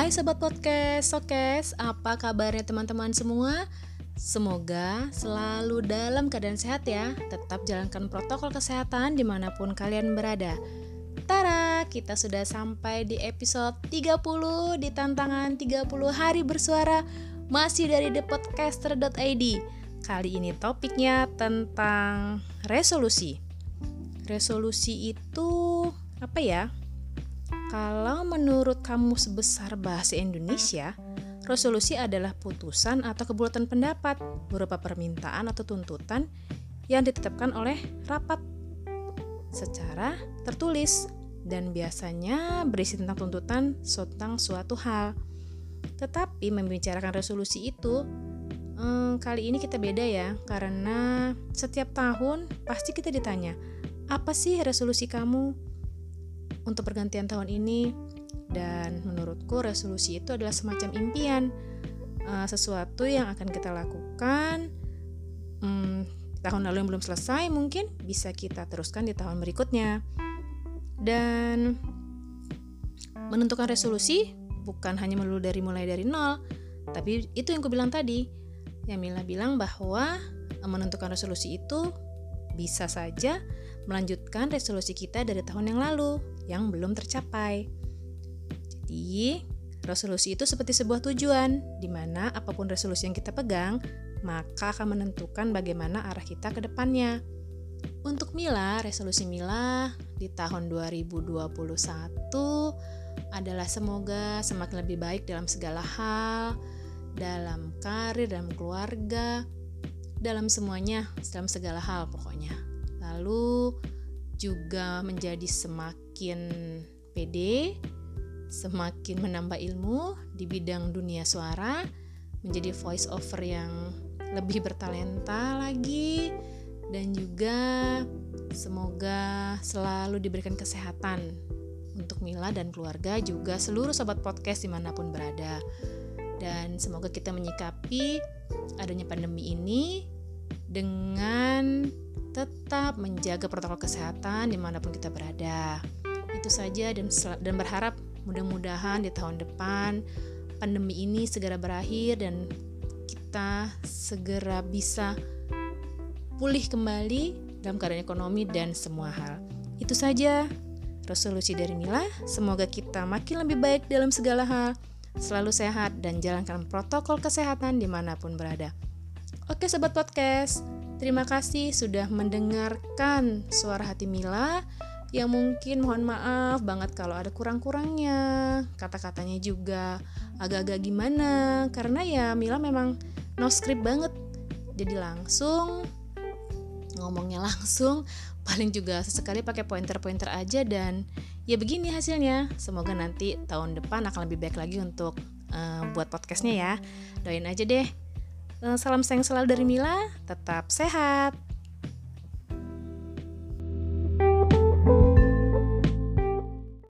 Hai Sobat Podcast, Sokes, apa kabarnya teman-teman semua? Semoga selalu dalam keadaan sehat ya. Tetap jalankan protokol kesehatan di mana pun kalian berada. Tara, kita sudah sampai di episode 30 di tantangan 30 hari bersuara Masih dari thepodcaster.id Kali ini topiknya tentang resolusi. Resolusi itu apa ya? Kalau menurut kamu sebesar bahasa Indonesia, resolusi adalah putusan atau kebulatan pendapat berupa permintaan atau tuntutan yang ditetapkan oleh rapat secara tertulis dan biasanya berisi tentang tuntutan tentang suatu hal. Tetapi membicarakan resolusi itu hmm, kali ini kita beda ya karena setiap tahun pasti kita ditanya apa sih resolusi kamu untuk pergantian tahun ini. Dan menurutku resolusi itu adalah semacam impian uh, sesuatu yang akan kita lakukan um, tahun lalu yang belum selesai mungkin bisa kita teruskan di tahun berikutnya. Dan menentukan resolusi bukan hanya melulu dari mulai dari nol tapi itu yang aku bilang tadi. Yang Mila bilang bahwa menentukan resolusi itu bisa saja melanjutkan resolusi kita dari tahun yang lalu yang belum tercapai. Jadi, resolusi itu seperti sebuah tujuan, di mana apa pun resolusi yang kita pegang, maka akan menentukan bagaimana arah kita ke depannya. Untuk Mila, resolusi Mila di tahun 2021 adalah semoga semakin lebih baik dalam segala hal, dalam karir, dalam keluarga, dalam semuanya, dalam segala hal pokoknya. Lalu juga menjadi semakin pede, semakin menambah ilmu di bidang dunia suara, menjadi voice over yang lebih bertalenta lagi, dan juga semoga selalu diberikan kesehatan untuk Mila dan keluarga, juga seluruh sobat podcast di mana pun berada. Dan semoga kita menyikapi adanya pandemi ini dengan tetap menjaga protokol kesehatan di mana pun kita berada. Itu saja dan, dan berharap mudah-mudahan di tahun depan pandemi ini segera berakhir dan kita segera bisa pulih kembali dalam keadaan ekonomi dan semua hal. Itu saja resolusi dari Mila. Semoga kita makin lebih baik dalam segala hal, selalu sehat, dan jalankan protokol kesehatan di mana pun berada. Oke, sobat podcast. Terima kasih sudah mendengarkan suara hati Mila. Yang mungkin mohon maaf banget kalau ada kurang-kurangnya. Kata-katanya juga agak-agak gimana. Karena ya Mila memang no script banget. Jadi langsung ngomongnya langsung paling juga sesekali pakai pointer-pointer aja dan ya begini hasilnya. Semoga nanti tahun depan akan lebih baik lagi untuk uh, buat podcastnya ya. Doain aja deh. Eh, salam sayang selalu dari Mila, tetap sehat.